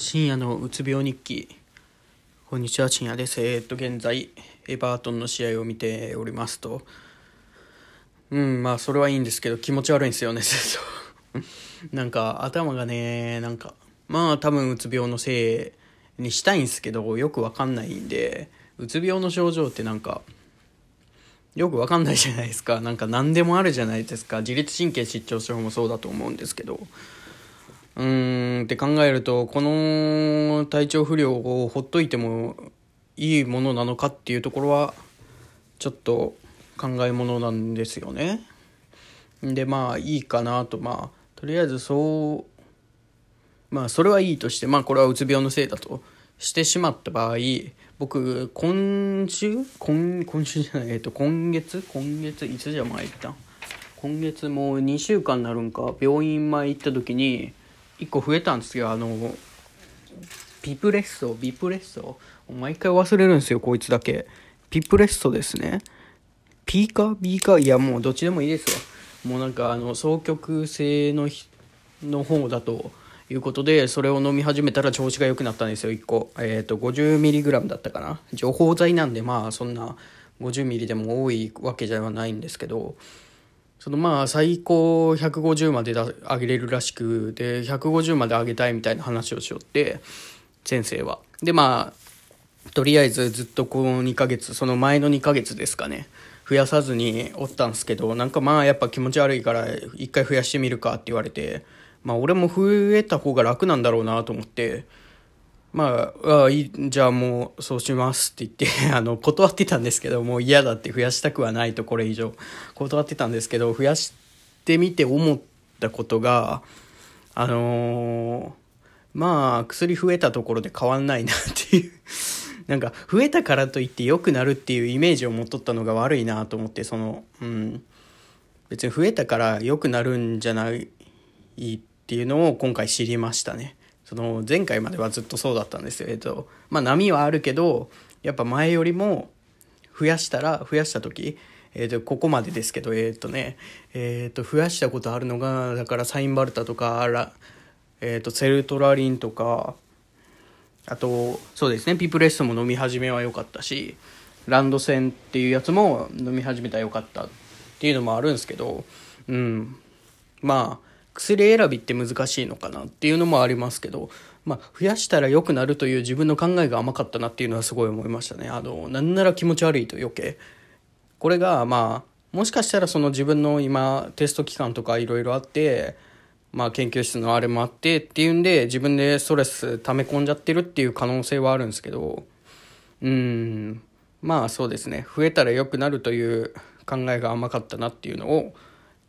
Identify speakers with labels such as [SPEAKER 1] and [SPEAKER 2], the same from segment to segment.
[SPEAKER 1] 深夜のうつ病日記。こんにちは深夜です。えー、っと現在エバートンの試合を見ておりますと。うんまあそれはいいんですけど気持ち悪いんですよね。なんか頭がねなんかまあ多分うつ病のせいにしたいんですけどよくわかんないんでうつ病の症状ってなんかよくわかんないじゃないですか。なんか何でもあるじゃないですか。自律神経失調症もそうだと思うんですけど。うーんって考えるとこの体調不良をほっといてもいいものなのかっていうところはちょっと考えものなんですよね。でまあいいかなと。まあとりあえずそうまあそれはいいとしてまあこれはうつ病のせいだとしてしまった場合僕今週？今今週じゃない。えっと今月？今月？いつじゃ前行った今月もう2週間になるんか。病院前行った時に1個増えたんですよあのピプレッソビプレッソ？毎回忘れるんですよこいつだけ。ピプレッソですね。P か B かいやもうどっちでもいいですわもうなんかあの双極性のの方だということでそれを飲み始めたら調子が良くなったんですよ1個。えっ、ー、と 50mg だったかな。情報剤なんでまあそんな 50ml でも多いわけじゃないんですけどそのまあ最高150まで上げれるらしくで150まで上げたいみたいな話をしよって先生は。でまあとりあえずずっとこの2ヶ月その前の2ヶ月ですかね。増やさずにおったんすけどなんかまあやっぱ気持ち悪いから一回増やしてみるかって言われてまあ俺も増えた方が楽なんだろうなと思ってまあ、あいじゃあもうそうしますって言って あの断ってたんですけどもう嫌だって増やしたくはないとこれ以上断ってたんですけど増やしてみて思ったことがあのー、まあ薬増えたところで変わんないなっていう なんか増えたからといって良くなるっていうイメージを持っとったのが悪いなと思ってそのうん別に増えたから良くなるんじゃないっていうのを今回知りましたね。その前回まではずっとそうだったんですよ。えっと、まあ波はあるけど、やっぱ前よりも増やしたら、増やした時、えっと、ここまでですけど、えっとね、えっと、増やしたことあるのが、だからサインバルタとか、えっと、セルトラリンとか、あと、そうですね、ピプレッソも飲み始めは良かったし、ランドセンっていうやつも飲み始めたら良かったっていうのもあるんですけど、うん。まあ、薬選びって難しいのかなっていうのもありますけど、まあ、増やしたら良くなるという自分の考えが甘かったなっていうのはすごい思いましたね。あの、なんなら気持ち悪いと余計。これが、まあ、もしかしたらその自分の今、テスト期間とかいろいろあって、まあ、研究室のあれもあってっていうんで、自分でストレス溜め込んじゃってるっていう可能性はあるんですけど、うん、まあそうですね。増えたら良くなるという考えが甘かったなっていうのを、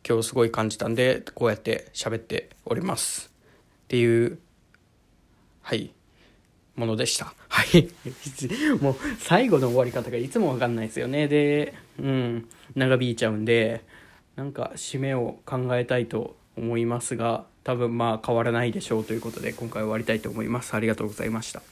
[SPEAKER 1] 今日すごい感じたんでこうやって喋っております。っていうはい。ものでした。はい。もう最後の終わり方がいつも分かんないですよね。でうん。長引いちゃうんでなんか締めを考えたいと思いますが多分まあ変わらないでしょうということで今回終わりたいと思います。ありがとうございました。